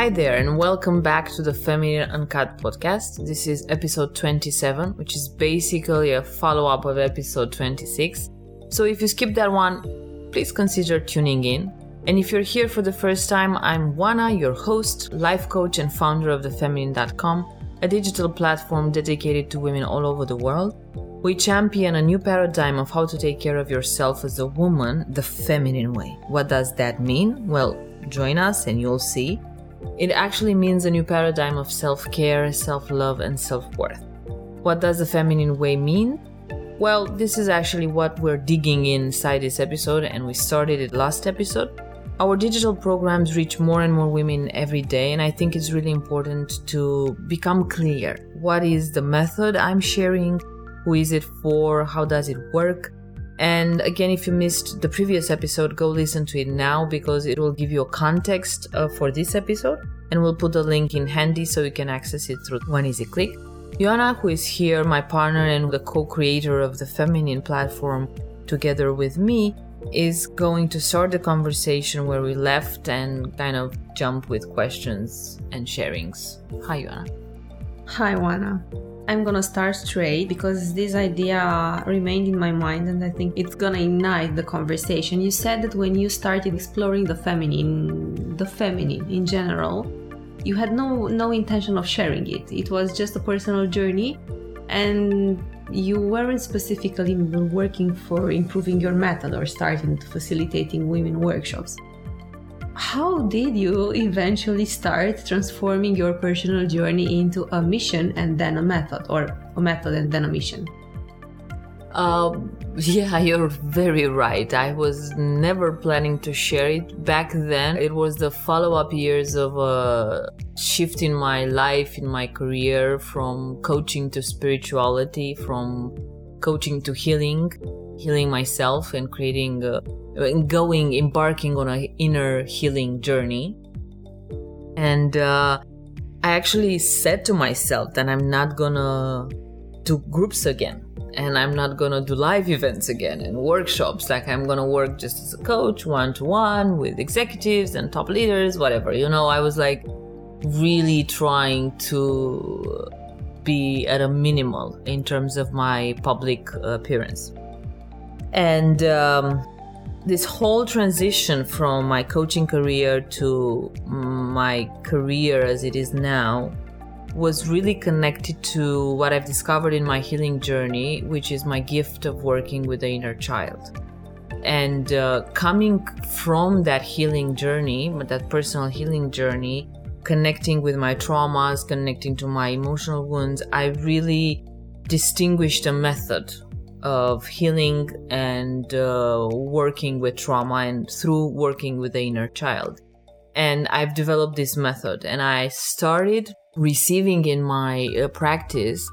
Hi there, and welcome back to the Feminine Uncut podcast. This is episode 27, which is basically a follow up of episode 26. So if you skipped that one, please consider tuning in. And if you're here for the first time, I'm Wana, your host, life coach, and founder of thefeminine.com, a digital platform dedicated to women all over the world. We champion a new paradigm of how to take care of yourself as a woman the feminine way. What does that mean? Well, join us and you'll see. It actually means a new paradigm of self care, self love, and self worth. What does the feminine way mean? Well, this is actually what we're digging inside this episode, and we started it last episode. Our digital programs reach more and more women every day, and I think it's really important to become clear. What is the method I'm sharing? Who is it for? How does it work? And again, if you missed the previous episode, go listen to it now because it will give you a context uh, for this episode. And we'll put the link in handy so you can access it through one easy click. Joanna, who is here, my partner and the co creator of the Feminine platform, together with me, is going to start the conversation where we left and kind of jump with questions and sharings. Hi, Joanna. Hi, Wana. I'm gonna start straight because this idea remained in my mind and I think it's gonna ignite the conversation. You said that when you started exploring the feminine, the feminine in general, you had no no intention of sharing it. It was just a personal journey and you weren't specifically working for improving your method or starting to facilitating women workshops how did you eventually start transforming your personal journey into a mission and then a method, or a method and then a mission? Um, yeah, you're very right. I was never planning to share it back then. It was the follow up years of a shift in my life, in my career, from coaching to spirituality, from coaching to healing, healing myself and creating a going embarking on an inner healing journey. And uh, i actually said to myself that i'm not gonna do groups again and i'm not gonna do live events again and workshops. Like i'm gonna work just as a coach one-to-one with executives and top leaders whatever. You know i was like really trying to be at a minimal in terms of my public appearance and um, this whole transition from my coaching career to my career as it is now was really connected to what I've discovered in my healing journey, which is my gift of working with the inner child. And uh, coming from that healing journey, that personal healing journey, connecting with my traumas, connecting to my emotional wounds, I really distinguished a method of healing and uh, working with trauma and through working with the inner child. And I've developed this method and I started receiving in my uh, practice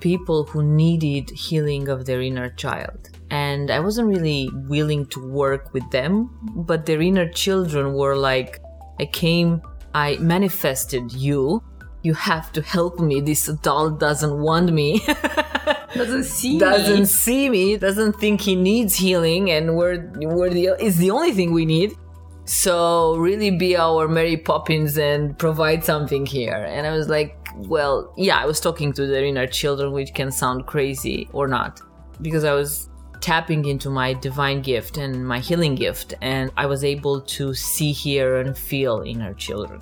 people who needed healing of their inner child. And I wasn't really willing to work with them, but their inner children were like, I came, I manifested you. You have to help me. This adult doesn't want me. doesn't see doesn't me. see me, doesn't think he needs healing, and we're we're the is the only thing we need. So really be our Mary Poppins and provide something here. And I was like, well, yeah, I was talking to the inner children, which can sound crazy or not, because I was tapping into my divine gift and my healing gift, and I was able to see, hear, and feel inner children,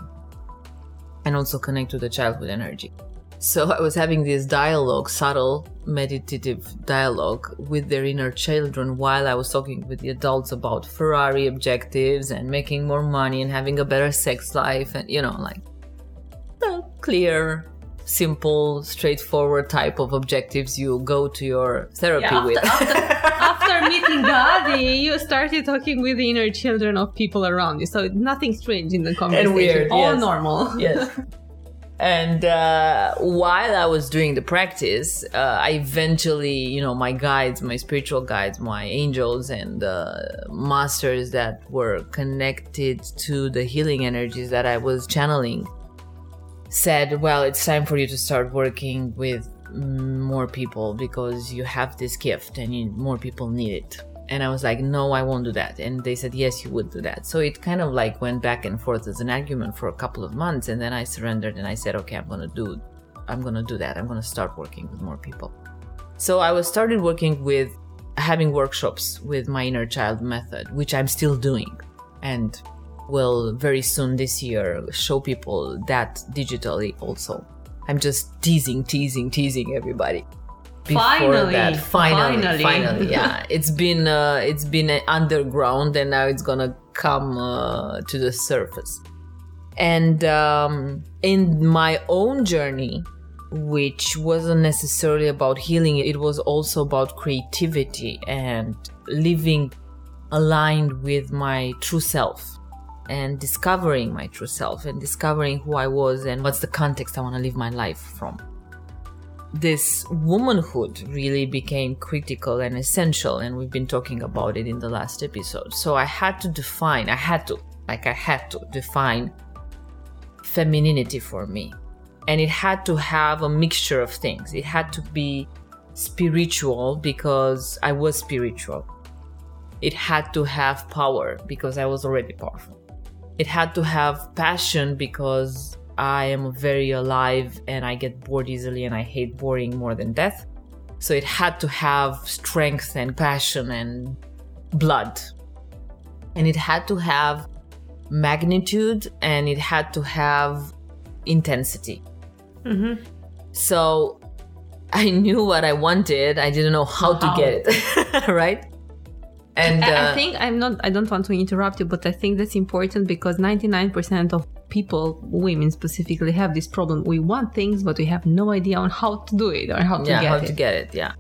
and also connect to the childhood energy. So I was having this dialogue, subtle meditative dialogue with their inner children while I was talking with the adults about Ferrari objectives and making more money and having a better sex life and you know like the clear simple straightforward type of objectives you go to your therapy Yeah, with after, after, after meeting Gadi, you started talking with the inner children of people around you. So nothing strange in the conversation. And weird, All yes. normal. yes. And uh, while I was doing the practice, uh, I eventually, you know, my guides, my spiritual guides, my angels and uh, masters that were connected to the healing energies that I was channeling said, Well, it's time for you to start working with more people because you have this gift and you, more people need it. And I was like, no, I won't do that. And they said, yes, you would do that. So it kind of like went back and forth as an argument for a couple of months. And then I surrendered and I said, okay, I'm going to do, I'm going to do that. I'm going to start working with more people. So I was started working with having workshops with my inner child method, which I'm still doing. And will very soon this year show people that digitally also. I'm just teasing, teasing, teasing everybody finally, that. Finally, finally, finally, yeah. It's been uh, it's been underground, and now it's gonna come uh, to the surface. And um, in my own journey, which wasn't necessarily about healing, it was also about creativity and living aligned with my true self and discovering my true self and discovering who I was and what's the context I want to live my life from this womanhood really became critical and essential and we've been talking about it in the last episode. So i had to define i had to like i had to define femininity for me. And it had to have a mixture of things. It had to be spiritual because i was spiritual. It had to have power because i was already powerful. It had to have passion because I am very alive and I get bored easily and I hate boring more than death. So it had to have strength and passion and blood. And it had to have magnitude and it had to have intensity. Mm-hmm. So I knew what I wanted. I didn't know how, how? to get it, right? And uh, I think I'm not. I don't want to interrupt you, but I think that's important because 99% of people, women specifically, have this problem. We want things, but we have no idea on how to do it or how to yeah, get how it. to get it. Yeah.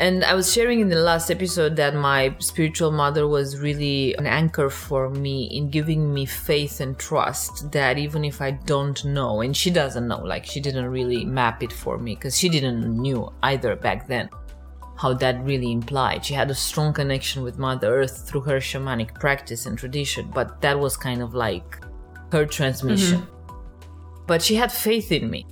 And I was sharing in the last episode that my spiritual mother was really an anchor for me in giving me faith and trust that even if I don't know, and she doesn't know, like she didn't really map it for me because she didn't knew either back then how that really implied. She had a strong connection with Mother Earth through her shamanic practice and tradition, but that was kind of like her transmission. Mm-hmm. But she had faith in me.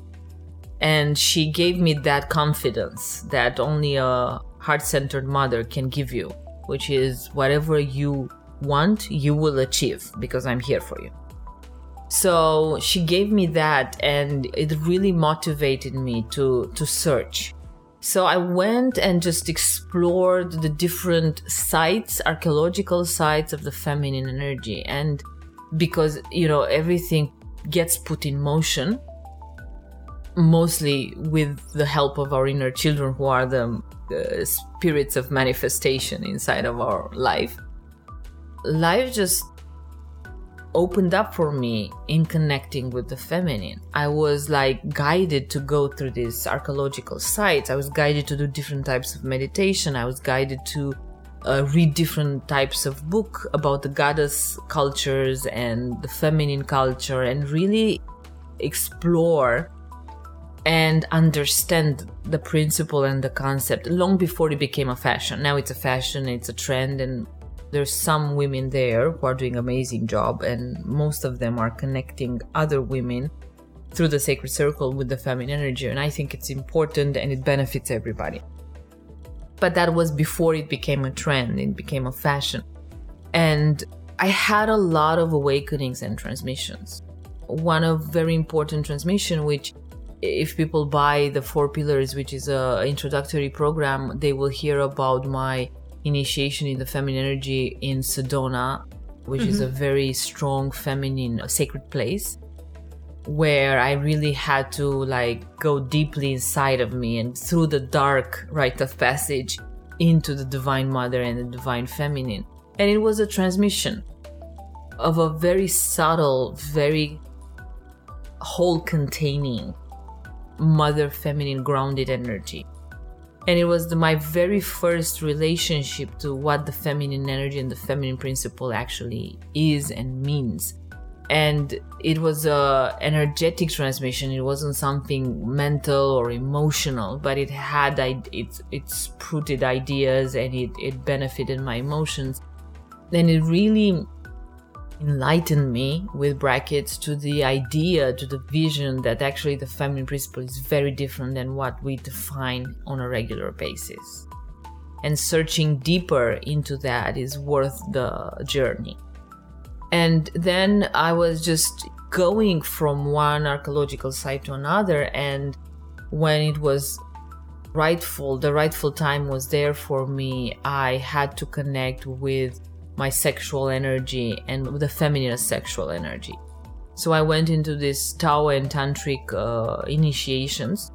And she gave me that confidence that only a heart centered mother can give you, which is whatever you want, you will achieve because I'm here for you. So she gave me that and it really motivated me to to search. So I went and just explored the different sites, archaeological sites of the feminine energy and because you know everything gets put in motion mostly with the help of our inner children who are the, the spirits of manifestation inside of our life life just opened up for me in connecting with the feminine. I was like guided to go through these archaeological sites. I was guided to do different types of meditation. I was guided to uh, read different types of book about the goddess cultures and the feminine culture and really explore and understand the principle and the concept long before it became a fashion. Now it's a fashion, it's a trend, and there's some women there who are doing amazing job, and most of them are connecting other women through the sacred circle with the feminine energy. And I think it's important and it benefits everybody but that was before it became a trend, it became a fashion. And I had a lot of awakenings and transmissions. One of very important transmission, which if people buy the four pillars, which is a introductory program, they will hear about my initiation in the feminine energy in Sedona, which mm-hmm. is a very strong feminine sacred place where I really had to like go deeply inside of me and through the dark rite of passage into the Divine Mother and the Divine Feminine. And it was a transmission of a very subtle, very whole containing mother feminine grounded energy. And it was the, my very first relationship to what the feminine energy and the feminine principle actually is and means and it was a energetic transmission. It wasn't something mental or emotional but it had its its rooted ideas and it, it benefited my emotions. And it really enlightened me with brackets to the idea to the vision that actually the feminine principle is very different than what we define on a regular basis. And searching deeper into that is worth the journey. And then I was just going from one archaeological site to another. And when it was rightful, the rightful time was there for me, I had to connect with my sexual energy and the feminine sexual energy. So I went into this Tao and Tantric uh, initiations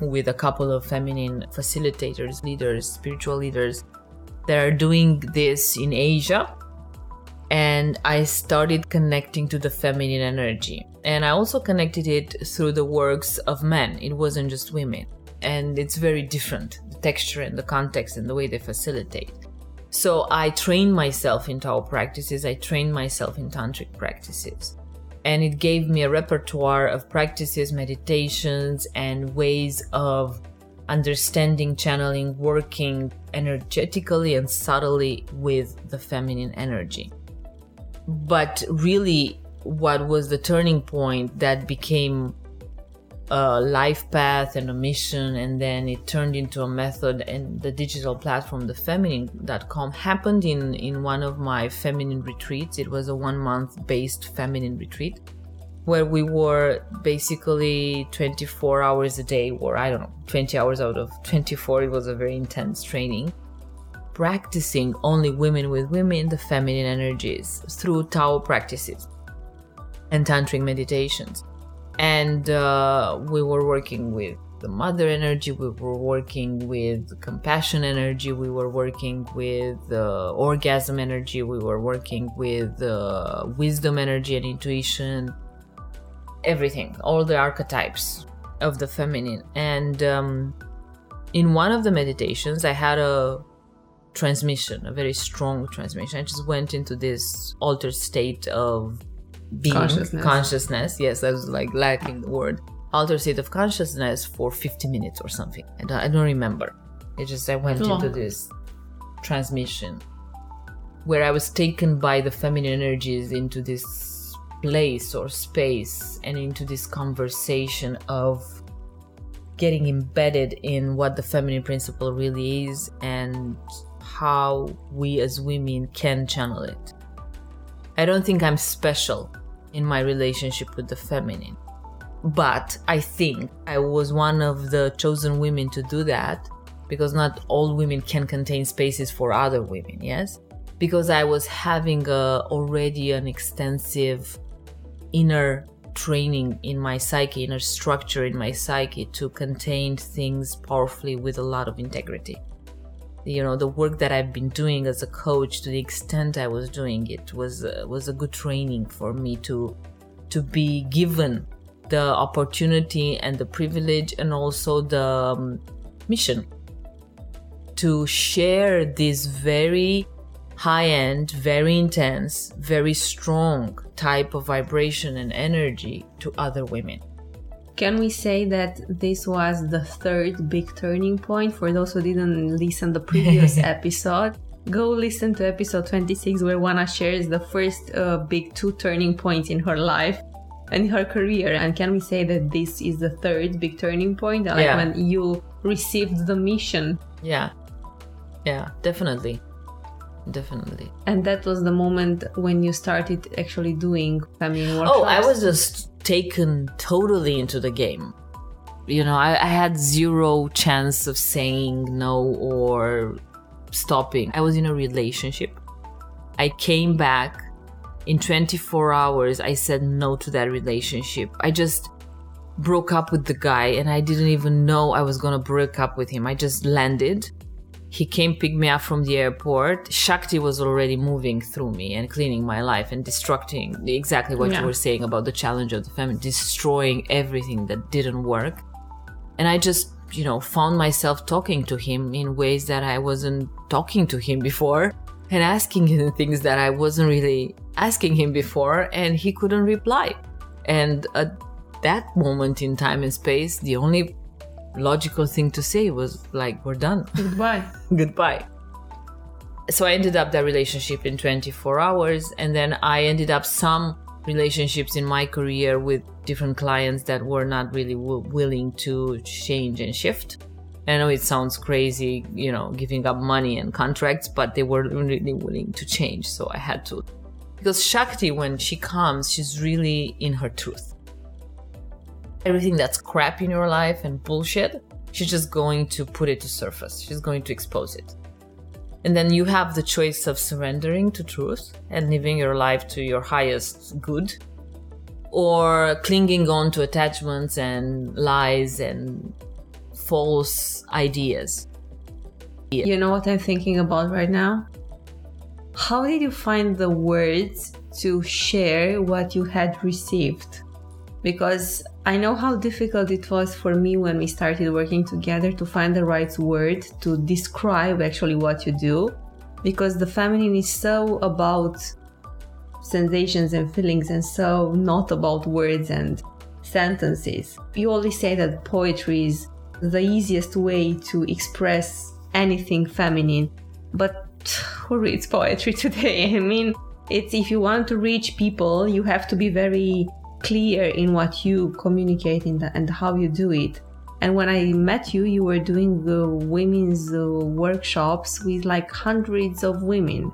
with a couple of feminine facilitators, leaders, spiritual leaders that are doing this in Asia. And I started connecting to the feminine energy. And I also connected it through the works of men. It wasn't just women. And it's very different the texture and the context and the way they facilitate. So I trained myself in Tao practices, I trained myself in Tantric practices and it gave me a repertoire of practices, meditations, and ways of understanding, channeling, working energetically and subtly with the feminine energy. But really, what was the turning point that became a life path and a mission and then it turned into a method and the digital platform the feminine.com happened in in one of my feminine retreats. It was a one month based feminine retreat where we were basically 24 hours a day or i don't know 20 hours out of 24 it was a very intense training practicing only women with women the feminine energies through tao practices and tantric meditations. And uh, we were working with the mother energy we were working with compassion energy we were working with uh, orgasm energy we were working with uh, wisdom energy and intuition everything all the archetypes of the feminine. And um, in one of the meditations i had a transmission a very strong transmission i just went into this altered state of being Consciousness. consciousness. Yes, I was like lacking the word altered state of consciousness for 50 minutes or something. I don't, I don't remember. It just I went Long. into this transmission where I was taken by the feminine energies into this place or space and into this conversation of getting embedded in what the feminine principle really is and how we as women can channel it. I don't think I'm special in my relationship with the feminine. But I think I was one of the chosen women to do that because not all women can contain spaces for other women, yes? Because I was having a, already an extensive inner training in my psyche, inner structure in my psyche to contain things powerfully with a lot of integrity you know the work that I've been doing as a coach to the extent I was doing it was uh, was a good training for me to to be given the opportunity and the privilege and also the um, mission to share this very high end, very intense, very strong type of vibration and energy to other women. Can we say that this was the third big turning point for those who didn't listen the previous episode? Go listen to episode 26 where Wana shares the first uh, big two turning points in her life and her career. And can we say that this is the third big turning point? Like Yeah. when you received the mission. Yeah. Yeah, definitely. Definitely. And that was the moment when you started actually doing feminine oh, workshops. Oh, I was just taken totally into the game. You know, I, I had zero chance of saying no or stopping. I was in a relationship. I came back in 24 hours. I said no to that relationship. I just broke up with the guy and I didn't even know I was gonna break up with him. I just landed. He came pick me up from the airport. Shakti was already moving through me and cleaning my life and destructing exactly what Yeah. you were saying about the challenge of the family, destroying everything that didn't work. And I just, you know, found myself talking to him in ways that I wasn't talking to him before and asking him things that I wasn't really asking him before, and he couldn't reply. And at that moment in time and space, the only logical thing to say was like, we're done. Goodbye. Goodbye. So I ended up that relationship in 24 hours, and then I ended up some relationships in my career with different clients that were not really w- willing to change and shift. I know it sounds crazy, you know, giving up money and contracts, but they were really willing to change. So I had to. Because Shakti, when she comes, she's really in her truth. Everything that's crap in your life and bullshit, she's just going to put it to surface. She's going to expose it. And then you have the choice of surrendering to truth and living your life to your highest good or clinging on to attachments and lies and false ideas. You know what I'm thinking about right now? How did you find the words to share what you had received? Because I know how difficult it was for me when we started working together to find the right word to describe actually what you do. Because the feminine is so about sensations and feelings and so not about words and sentences. You always say that poetry is the easiest way to express anything feminine. But who reads poetry today? I mean, it's if you want to reach people, you have to be very clear in what you communicate the, and how you do it. And when I met you, you were doing the women's uh, workshops with like hundreds of women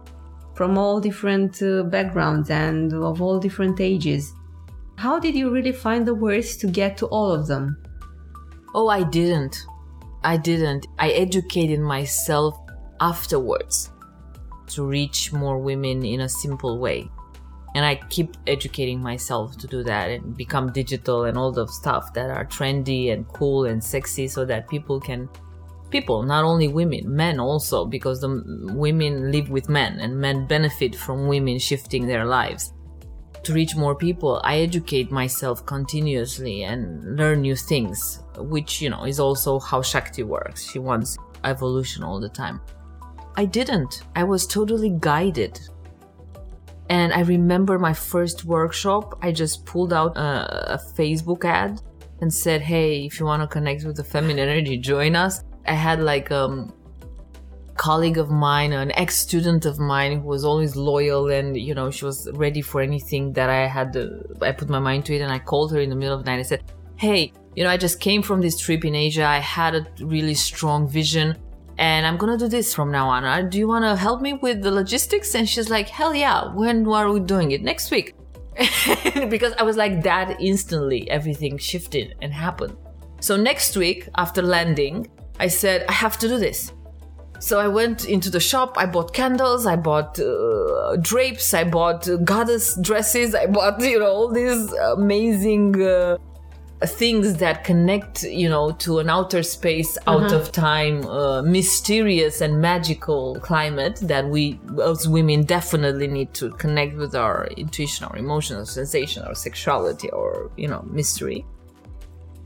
from all different uh, backgrounds and of all different ages. How did you really find the words to get to all of them? Oh, I didn't. I didn't. I educated myself afterwards to reach more women in a simple way. And I keep educating myself to do that and become digital and all the stuff that are trendy and cool and sexy so that people can people, not only women, men also, because the women live with men and men benefit from women shifting their lives to reach more people, I educate myself continuously and learn new things, which, you know, is also how Shakti works. She wants evolution all the time. I didn't. I was totally guided. And I remember my first workshop, I just pulled out a, a Facebook ad and said, Hey, if you want to connect with the feminine energy, join us. I had like um, colleague of mine, an ex student of mine who was always loyal and, you know, she was ready for anything that I had, uh, I put my mind to it. And I called her in the middle of the night. I said, Hey, you know, I just came from this trip in Asia. I had a really strong vision and I'm gonna do this from now on. Uh, do you wanna help me with the logistics? And she's like, Hell yeah, when are we doing it? Next week. because I was like that instantly, everything shifted and happened. So next week, after landing, I said, I have to do this. So I went into the shop, I bought candles, I bought uh, drapes, I bought goddess dresses, I bought, you know, all these amazing uh, things that connect, you know, to an outer space, out uh-huh. of time, uh, mysterious and magical climate that we as women definitely need to connect with our intuition, our emotions, our sensation, our sexuality, or, you know, mystery.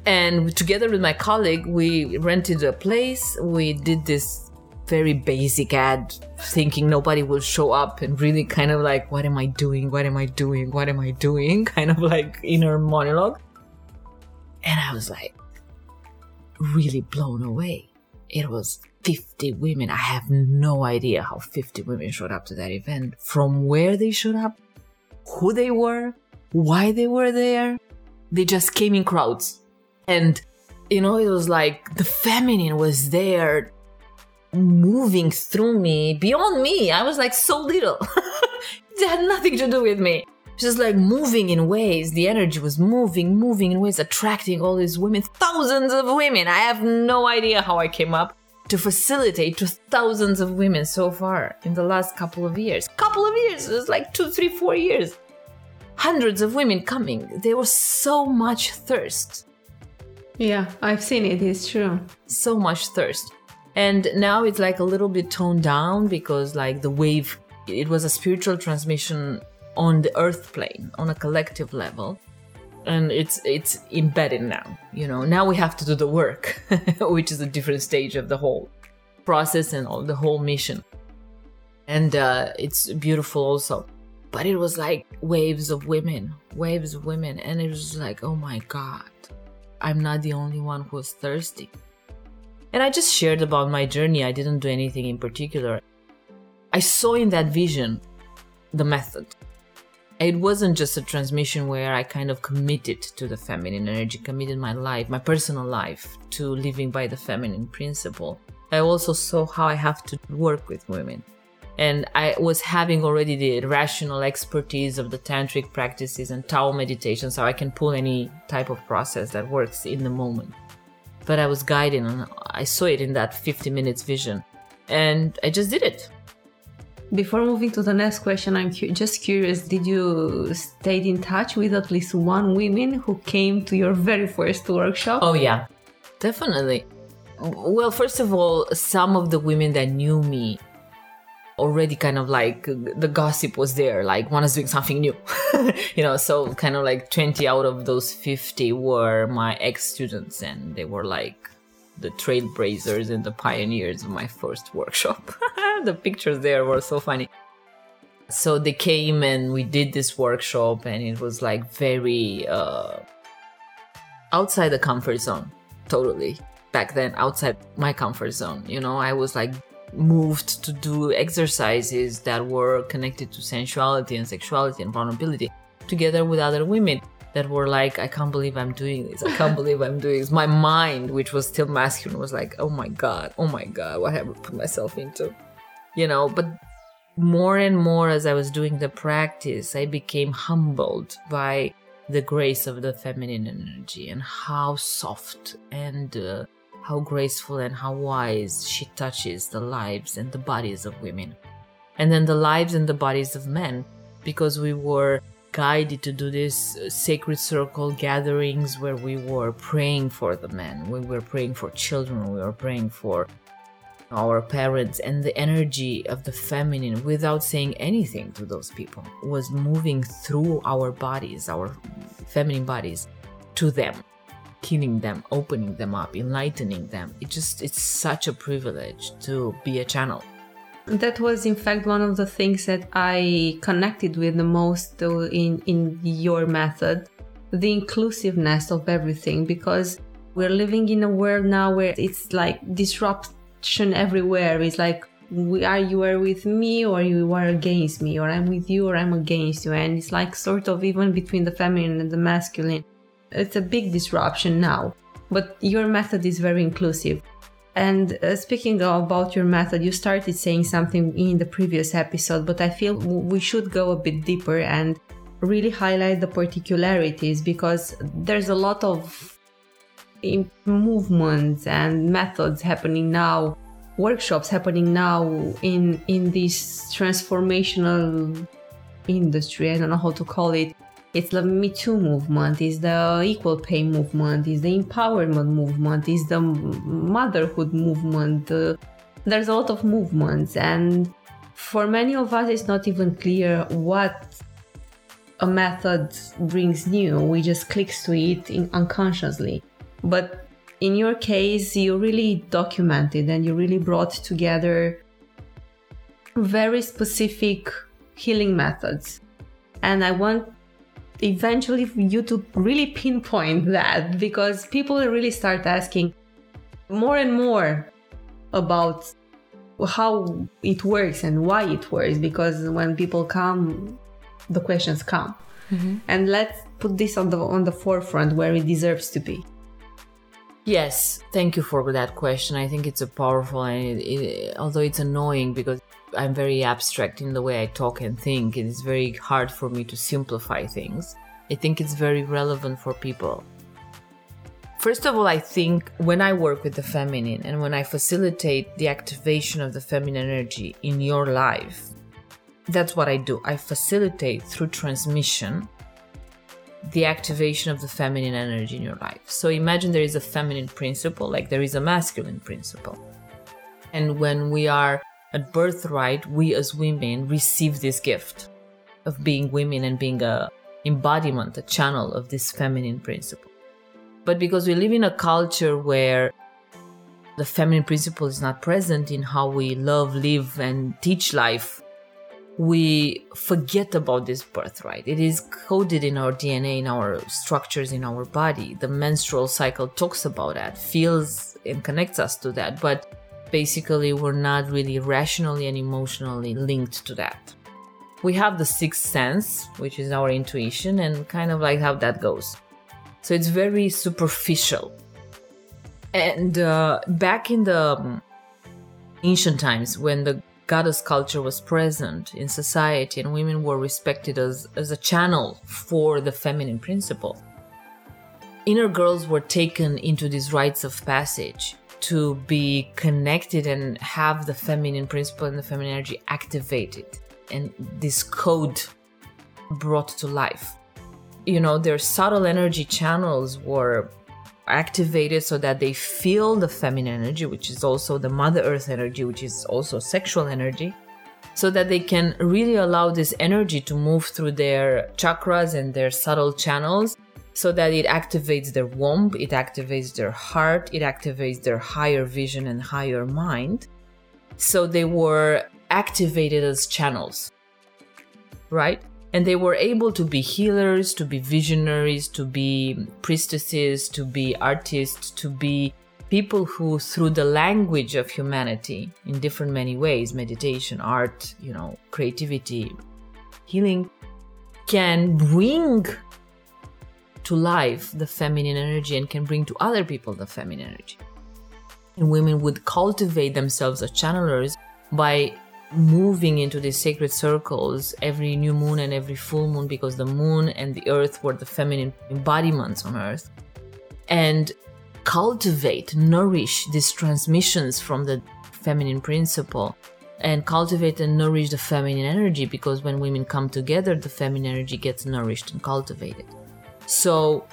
And together with my colleague we rented a place. We did this very basic ad thinking nobody will show up and really kind of like what am i doing? What am i doing? What am i doing? Kind of like inner monologue and i was like really blown away it was 50 women i have no idea how 50 women showed up to that event from where they showed up who they were why they were there they just came in crowds and you know it was like the feminine was there moving through me beyond me. I was like so little. it had nothing to do with me. Just like moving in ways, the energy was moving, moving in ways, attracting all these women, thousands of women. I have no idea how I came up to facilitate to thousands of women so far in the last couple of years. Couple of years, it was like two, three, four years. Hundreds of women coming. There was so much thirst. Yeah, I've seen it, it's true. So much thirst and now it's like a little bit toned down because like the wave it was a spiritual transmission on the earth plane on a collective level and it's it's embedded now you know now we have to do the work which is a different stage of the whole process and all the whole mission and uh, it's beautiful also but it was like waves of women waves of women and it was like oh my god i'm not the only one who's thirsty and I just shared about my journey. I didn't do anything in particular. I saw in that vision the method. It wasn't just a transmission where I kind of committed to the feminine energy, committed my life, my personal life to living by the feminine principle. I also saw how I have to work with women. And I was having already the rational expertise of the tantric practices and Tao meditation, so I can pull any type of process that works in the moment. But I was guided and I saw it in that 50 minutes vision. And I just did it. Before moving to the next question, I'm cu- just curious. Did you stay in touch with at least one woman who came to your very first workshop? Oh yeah, definitely. Well, first of all, some of the women that knew me already kind of like the gossip was there, like one is doing something new, you know. So kind of like 20 out of those 50 were my ex students, and they were like the trailblazers and the pioneers of my first workshop. the pictures there were so funny. So they came and we did this workshop, and it was like very uh, outside the comfort zone, totally. Back then, outside my comfort zone, you know, I was like moved to do exercises that were connected to sensuality and sexuality and vulnerability together with other women that were like, I can't believe I'm doing this. I can't believe I'm doing this. My mind, which was still masculine, was like, oh my God, oh my God, what have I put myself into? You know, but more and more as I was doing the practice, I became humbled by the grace of the feminine energy and how soft and uh, how graceful and how wise she touches the lives and the bodies of women. And then the lives and the bodies of men, because we were guided to do this uh, sacred circle gatherings where we were praying for the men, we were praying for children, we were praying for our parents, and the energy of the feminine without saying anything to those people was moving through our bodies, our feminine bodies, to them healing them opening them up enlightening them. It just it's such a privilege to be a channel that was in fact one of the things that i connected with the most uh, in in your method the inclusiveness of everything because we're living in a world now where it's like disruption everywhere. It's like we are you are with me or you are against me or i'm with you or i'm against you. And it's like sort of even between the feminine and the masculine it's a big disruption now. But your method is very inclusive and uh, speaking about your method, you started saying something in the previous episode, but I feel we should go a bit deeper and really highlight the particularities because there's a lot of movements and methods happening now, workshops happening now in in this transformational industry. I don't know how to call it, it's the Me Too movement, it's the equal pay movement, it's the empowerment movement, it's the motherhood movement. Uh, there's a lot of movements, and for many of us, it's not even clear what a method brings new. We just clicks to it in, unconsciously. But in your case, you really documented and you really brought together very specific healing methods. And I want eventually you to really pinpoint that because people really start asking more and more about how it works and why it works because when people come the questions come mm-hmm. and let's put this on the on the forefront where it deserves to be yes thank you for that question i think it's a powerful and it, it, although it's annoying because I'm very abstract in the way I talk and think. It is very hard for me to simplify things. I think it's very relevant for people. First of all, I think when I work with the feminine and when I facilitate the activation of the feminine energy in your life, that's what I do. I facilitate through transmission the activation of the feminine energy in your life. So imagine there is a feminine principle, like there is a masculine principle. And when we are at birthright, we as women receive this gift of being women and being a embodiment, a channel of this feminine principle. But because we live in a culture where the feminine principle is not present in how we love, live, and teach life, we forget about this birthright. It is coded in our DNA, in our structures, in our body. The menstrual cycle talks about that, feels and connects us to that. But basically we're not really rationally and emotionally linked to that. we have the sixth sense, which is our intuition, and kind of like how that goes. So it's very superficial. And uh, back in the um, ancient times, when the goddess culture was present in society and women were respected as, as a channel for the feminine principle, inner girls were taken into these rites of passage to be connected and have the feminine principle and the feminine energy activated and this code brought to life. You know, their subtle energy channels were activated so that they feel the feminine energy, which is also the Mother Earth energy, which is also sexual energy, so that they can really allow this energy to move through their chakras and their subtle channels so that it activates their womb, it activates their heart, it activates their higher vision and higher mind. So they were activated as channels, right? And they were able to be healers, to be visionaries, to be priestesses, to be artists, to be people who, through the language of humanity in different many ways meditation, art, you know, creativity, healing can bring to life the feminine energy and can bring to other people the feminine energy. And women would cultivate themselves as channelers by moving into these sacred circles every new moon and every full moon because the moon and the earth were the feminine embodiments on earth and cultivate nourish these transmissions from the feminine principle and cultivate and nourish the feminine energy because when women come together the feminine energy gets nourished and cultivated. So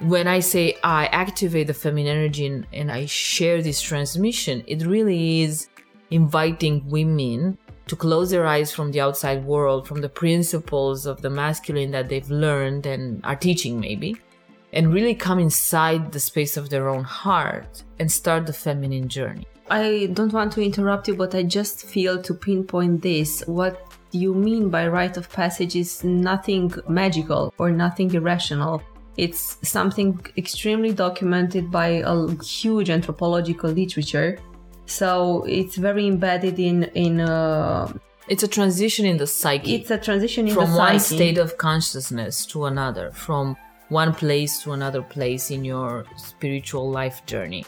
when I say I activate the feminine energy and, and I share this transmission, it really is inviting women to close their eyes from the outside world, from the principles of the masculine that they've learned and are teaching, maybe, and really come inside the space of their own heart and start the feminine journey. I don't want to interrupt you, but I just feel to pinpoint this. What you mean by rite of passage is nothing magical or nothing irrational. It's something extremely documented by a huge anthropological literature. So it's very embedded in in. Uh, it's a transition in the psyche. It's a transition in from the one state of consciousness to another, from one place to another place in your spiritual life journey.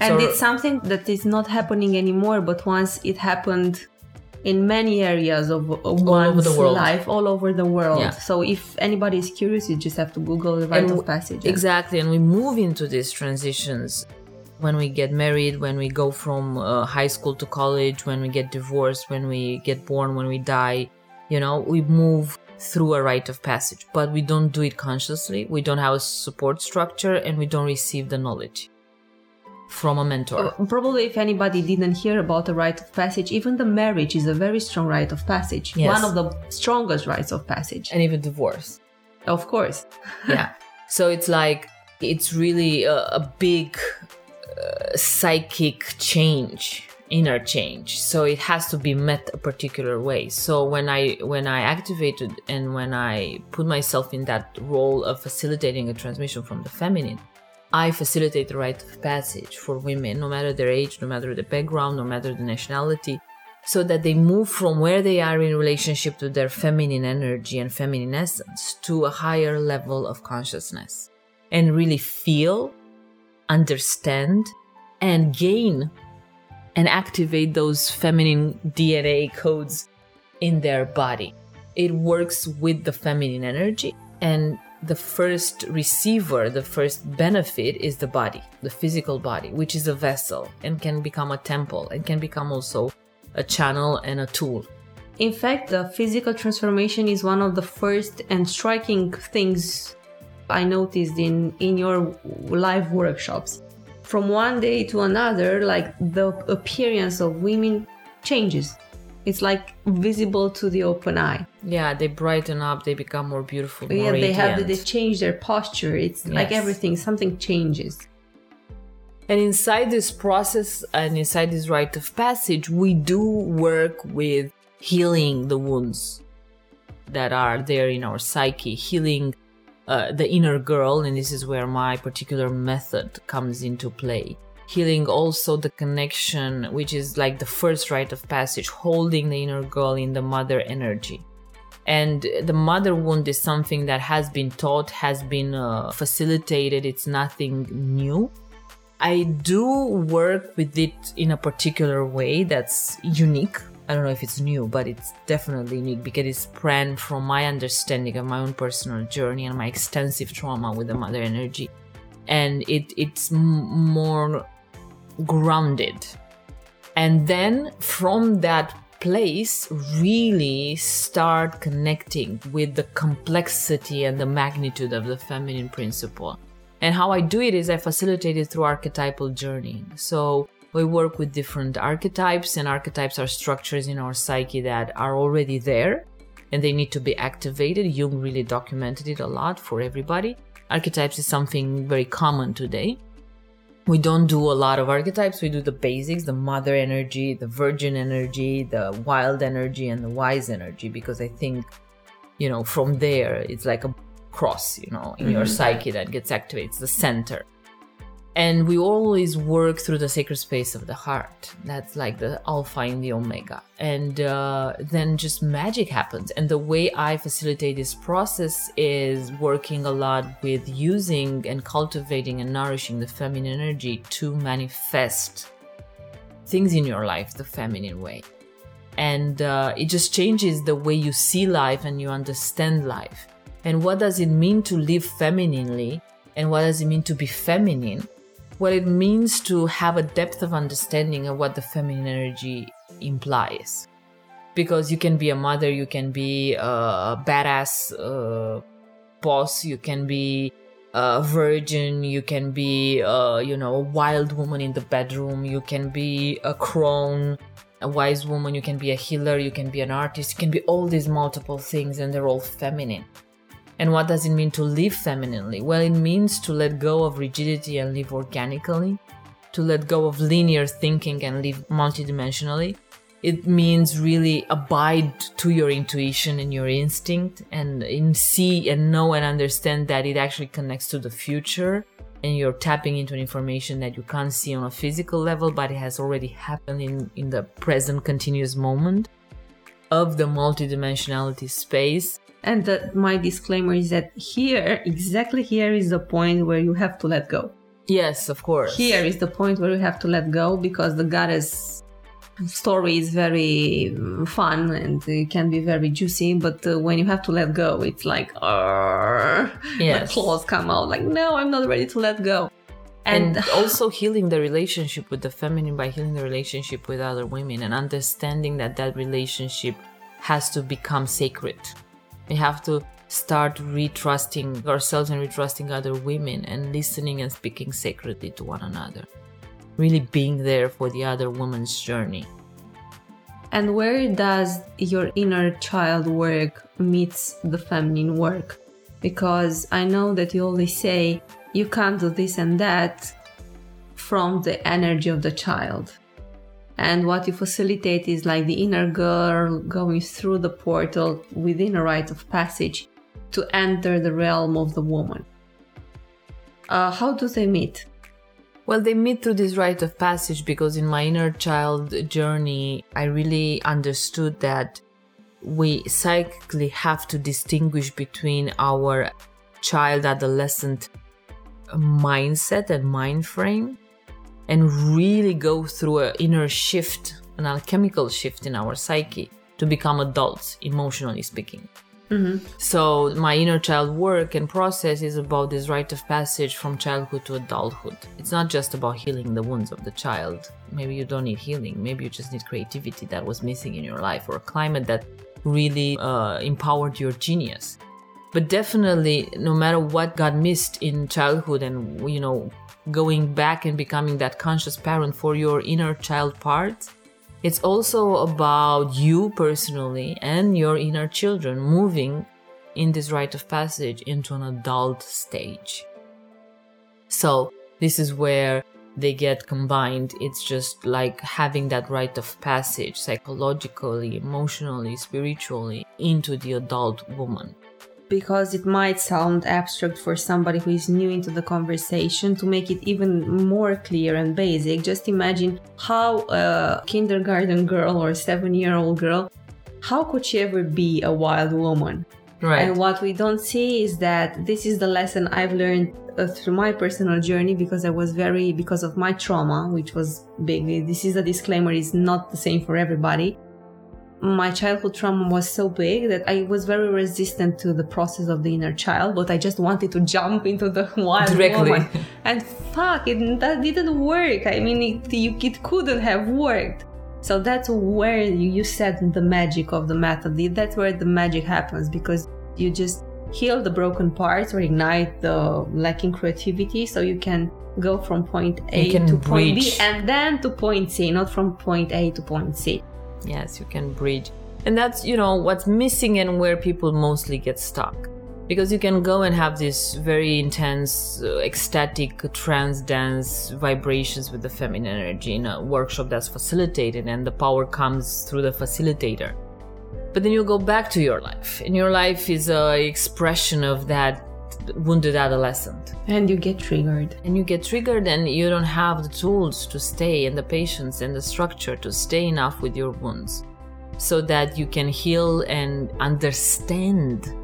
And So- it's something that is not happening anymore, but once it happened in many areas of, of one's the world. life, all over the world. Yeah. So if anybody is curious, you just have to Google the rite And of passage. Exactly, and we move into these transitions when we get married, when we go from uh, high school to college, when we get divorced, when we get born, when we die. You know, we move through a rite of passage, but we don't do it consciously. We don't have a support structure, and we don't receive the knowledge from a mentor. Uh, Probably, if anybody didn't hear about the rite of passage, even the marriage is a very strong rite of passage. Yes. One of the strongest rites of passage. and even divorce. of course. yeah so it's like it's really a, a big psychic change inner change. So it has to be met a particular way. So when i when i activated and when i put myself in that role of facilitating a transmission from the feminine i facilitate the rite of passage for women no matter their age no matter the background no matter the nationality so that they move from where they are in relationship to their feminine energy and feminine essence to a higher level of consciousness and really feel, understand, and gain and activate those feminine DNA codes in their body. It works with the feminine energy, and the first receiver, the first benefit is the body, the physical body, which is a vessel and can become a temple and can become also a channel and a tool. In fact, the physical transformation is one of the first and striking things I noticed in, in your live workshops. From one day to another, like the appearance of women changes. It's like visible to the open eye. Yeah, they brighten up, they become more beautiful, more yeah, they have they change their posture. It's like everything, something changes. And inside this process and inside this rite of passage, we do work with healing the wounds that are there in our psyche, healing uh, the inner girl, and this is where my particular method comes into play. Healing also the connection, which is like the first rite of passage, holding the inner girl in the mother energy. And the mother wound is something that has been taught, has been uh, facilitated. It's nothing new. I do work with it in a particular way that's unique. I don't know if it's new, but it's definitely unique because it's sprang from my understanding of my own personal journey and my extensive trauma with the mother energy. And it, it's m- more grounded. And then from that place, really start connecting with the complexity and the magnitude of the feminine principle. And how I do it is I facilitate it through archetypal journey. So we work with different archetypes, and archetypes are structures in our psyche that are already there and they need to be activated. Jung really documented it a lot for everybody. Archetypes is something very common today. We don't do a lot of archetypes. We do the basics, the mother energy, the virgin energy, the wild energy, and the wise energy, because I think, you know, from there, it's like a cross, you know, in mm-hmm. your psyche that gets activated. It's the center. And we always work through the sacred space of the heart. That's like the alpha and the omega. And uh, then just magic happens. And the way I facilitate this process is working a lot with using and cultivating and nourishing the feminine energy to manifest things in your life the feminine way. And uh, it just changes the way you see life and you understand life and what does it mean to live femininely? And what does it mean to be feminine? Well, it means to have a depth of understanding of what the feminine energy implies. Because you can be a mother, you can be a badass uh, boss, you can be a virgin, you can be, uh, you know, a wild woman in the bedroom, you can be a crone, a wise woman, you can be a healer, you can be an artist, you can be all these multiple things, and they're all feminine. And what does it mean to live femininely? Well, it means to let go of rigidity and live organically, to let go of linear thinking and live multidimensionally. It means really abide to your intuition and your instinct and see and know and understand that it actually connects to the future and you're tapping into information that you can't see on a physical level, but it has already happened in, in the present continuous moment of the multidimensionality space and that my disclaimer is that here, exactly here is the point where you have to let go. Yes, of course. Here is the point where you have to let go because the goddess story is very fun and it can be very juicy but uh, when you have to let go it's like yes. the claws come out like no i'm not ready to let go and, and also healing the relationship with the feminine by healing the relationship with other women and understanding that that relationship has to become sacred we have to start retrusting ourselves and retrusting other women and listening and speaking sacredly to one another. Really being there for the other woman's journey. And where does your inner child work meets the feminine work? Because I know that you always say you can't do this and that from the energy of the child and what you facilitate is like the inner girl going through the portal within a rite of passage to enter the realm of the woman. Uh, how do they meet? Well, they meet through this rite of passage because in my inner child journey, I really understood that we psychically have to distinguish between our child adolescent mindset and mind frame and really go through an inner shift, an alchemical shift in our psyche to become adults, emotionally speaking. Mm-hmm. So, my inner child work and process is about this rite of passage from childhood to adulthood. It's not just about healing the wounds of the child. Maybe you don't need healing. Maybe you just need creativity that was missing in your life or a climate that really uh, empowered your genius. But definitely, no matter what got missed in childhood and, you know, going back and becoming that conscious parent for your inner child part. It's also about you personally and your inner children moving in this rite of passage into an adult stage. So, this is where they get combined. It's just like having that rite of passage psychologically, emotionally, spiritually into the adult woman because it might sound abstract for somebody who is new into the conversation to make it even more clear and basic just imagine how a kindergarten girl or a 7 year old girl how could she ever be a wild woman? Right. And what we don't see is that this is the lesson I've learned uh, through my personal journey because I was very, because of my trauma, which was big. This is a disclaimer, it's not the same for everybody. My childhood trauma was so big that I was very resistant to the process of the inner child, but I just wanted to jump into the wild Directly. woman. And fuck, it that didn't work. I mean, it, you, it couldn't have worked. So that's where you, you said the magic of the method. That's where the magic happens because you just heal the broken parts or ignite the lacking creativity so you can go from point A to point B and then to point C, not from point A to point C. Yes, you can bridge. And that's, you know, what's missing and where people mostly get stuck. Because you can go and have this very intense, uh, ecstatic trance dance vibrations with the feminine energy in a workshop that's facilitated, and the power comes through the facilitator. But then you go back to your life, and your life is a expression of that wounded adolescent. And you get triggered. and you get triggered and you don't have the tools to stay and the patience and the structure to stay enough with your wounds so that you can heal and understand.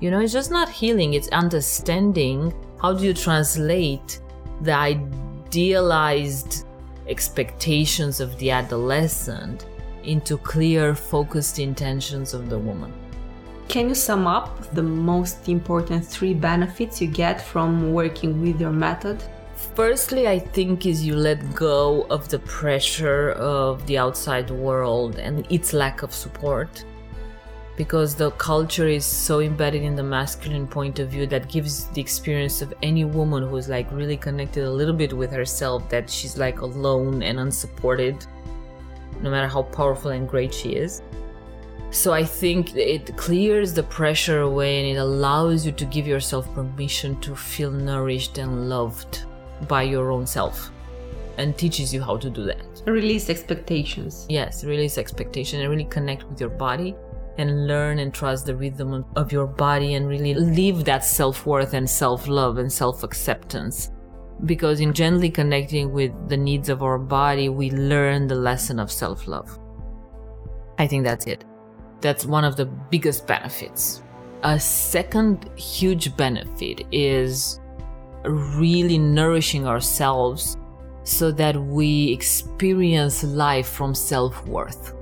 You know it's just not healing it's understanding how do you translate the idealized expectations of the adolescent into clear focused intentions of the woman Can you sum up the most important three benefits you get from working with your method? Firstly, I think is you let go of the pressure of the outside world and its lack of support. Because the culture is so embedded in the masculine point of view that gives the experience of any woman who's like really connected a little bit with herself that she's like alone and unsupported, no matter how powerful and great she is. So I think it clears the pressure away and it allows you to give yourself permission to feel nourished and loved by your own self and teaches you how to do that. Release expectations. Yes, release expectation and really connect with your body and learn and trust the rhythm of- of your body and really live that self worth and self love and self acceptance. Because in gently connecting with the needs of our body, we learn the lesson of self love. I think that's it. That's one of the biggest benefits. A second huge benefit is really nourishing ourselves so that we experience life from self worth.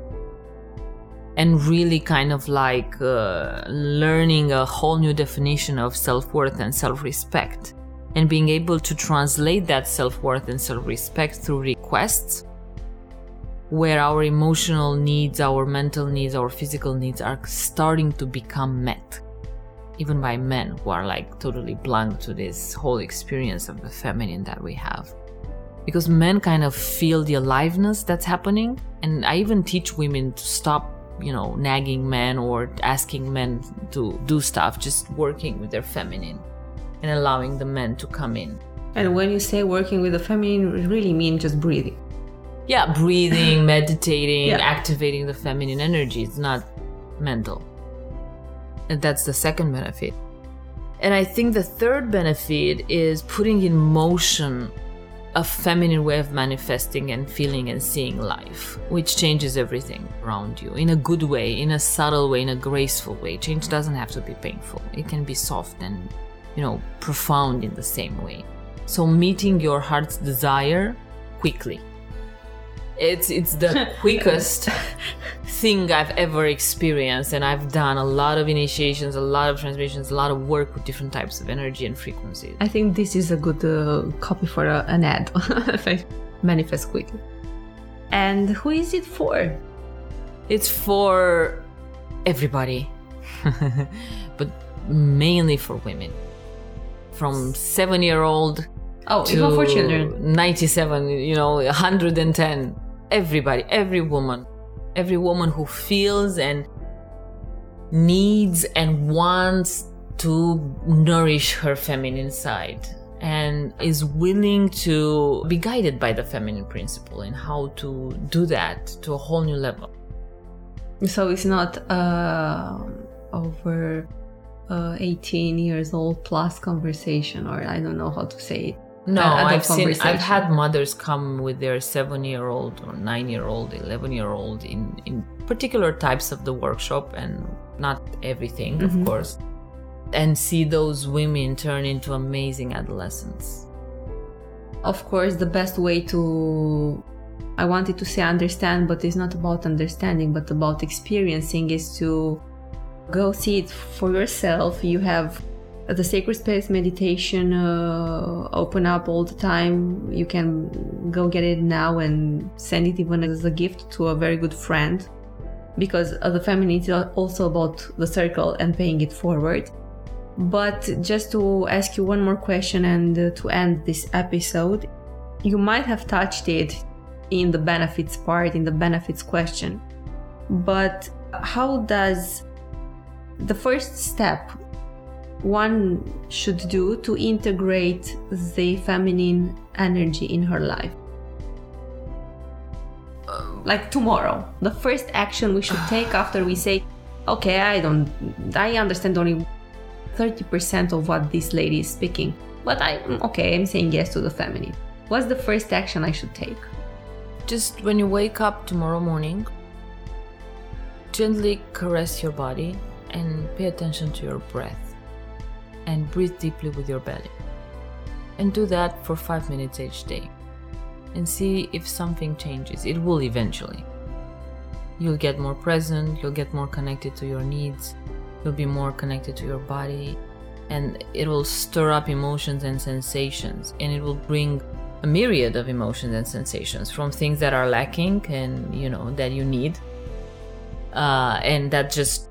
And really kind of like uh, learning a whole new definition of self worth and self respect. And being able to translate that self worth and self respect through requests where our emotional needs, our mental needs, our physical needs are starting to become met. Even by men who are like totally blank to this whole experience of the feminine that we have. Because men kind of feel the aliveness that's happening. And I even teach women to stop, you know, nagging men or asking men to do stuff, just working with their feminine and allowing the men to come in. And when you say working with the feminine, it really mean just breathing. Yeah, breathing, meditating, Yeah. activating the feminine energy. It's not mental. And that's the second benefit. And I think the third benefit is putting in motion a feminine way of manifesting and feeling and seeing life, which changes everything around you in a good way, in a subtle way, in a graceful way. Change doesn't have to be painful, it can be soft and, you know, profound in the same way. So, meeting your heart's desire quickly. It's it's the quickest thing I've ever experienced, and I've done a lot of initiations, a lot of transmissions, a lot of work with different types of energy and frequencies. I think this is a good uh, copy for a, an ad. if I manifest quickly. And who is it for? It's for everybody, but mainly for women. From seven year old Oh, to even for children. 97, you know, 110. Everybody, every woman, every woman who feels and needs and wants to nourish her feminine side and is willing to be guided by the feminine principle and how to do that to a whole new level. So it's not uh, over uh, 18 years old plus conversation, or I don't know how to say it. No, I've seen. I've had mothers come with their seven-year-old or nine-year-old, eleven-year-old in in particular types of the workshop, and not everything, Mm-hmm. of course, and see those women turn into amazing adolescents. of course the best way to i wanted to say understand but it's not about understanding but about experiencing is to go see it for yourself you have the sacred space meditation uh, open up all the time. You can go get it now and send it even as a gift to a very good friend. Because the feminine is also about the circle and paying it forward. But just to ask you one more question and uh, to end this episode, you might have touched it in the benefits part, in the benefits question. But how does the first step one should do to integrate the feminine energy in her life? Like tomorrow, the first action we should take after we say, okay, I don't, I understand only 30% of what this lady is speaking. But I, mm, okay, I'm saying yes to the feminine. What's the first action I should take? Just when you wake up tomorrow morning, gently caress your body and pay attention to your breath. And breathe deeply with your belly. And do that for five minutes each day. And see if something changes. It will eventually. You'll get more present, you'll get more connected to your needs, you'll be more connected to your body, and it will stir up emotions and sensations, and it will bring a myriad of emotions and sensations from things that are lacking and you know that you need uh, and that just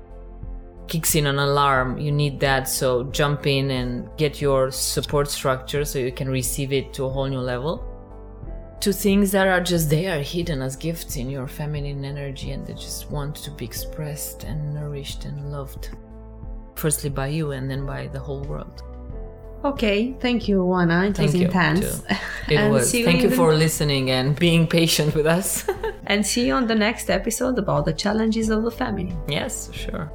kicks in an alarm you need that so jump in and get your support structure so you can receive it to a whole new level to things that are just there hidden as gifts in your feminine energy and they just want to be expressed and nourished and loved firstly by you and then by the whole world Okay, thank you, Juana. It Thank was you, intense. too. It And was. see Thank you the- for listening and being patient with us. And see you on the next episode about the challenges of the feminine. yes, sure.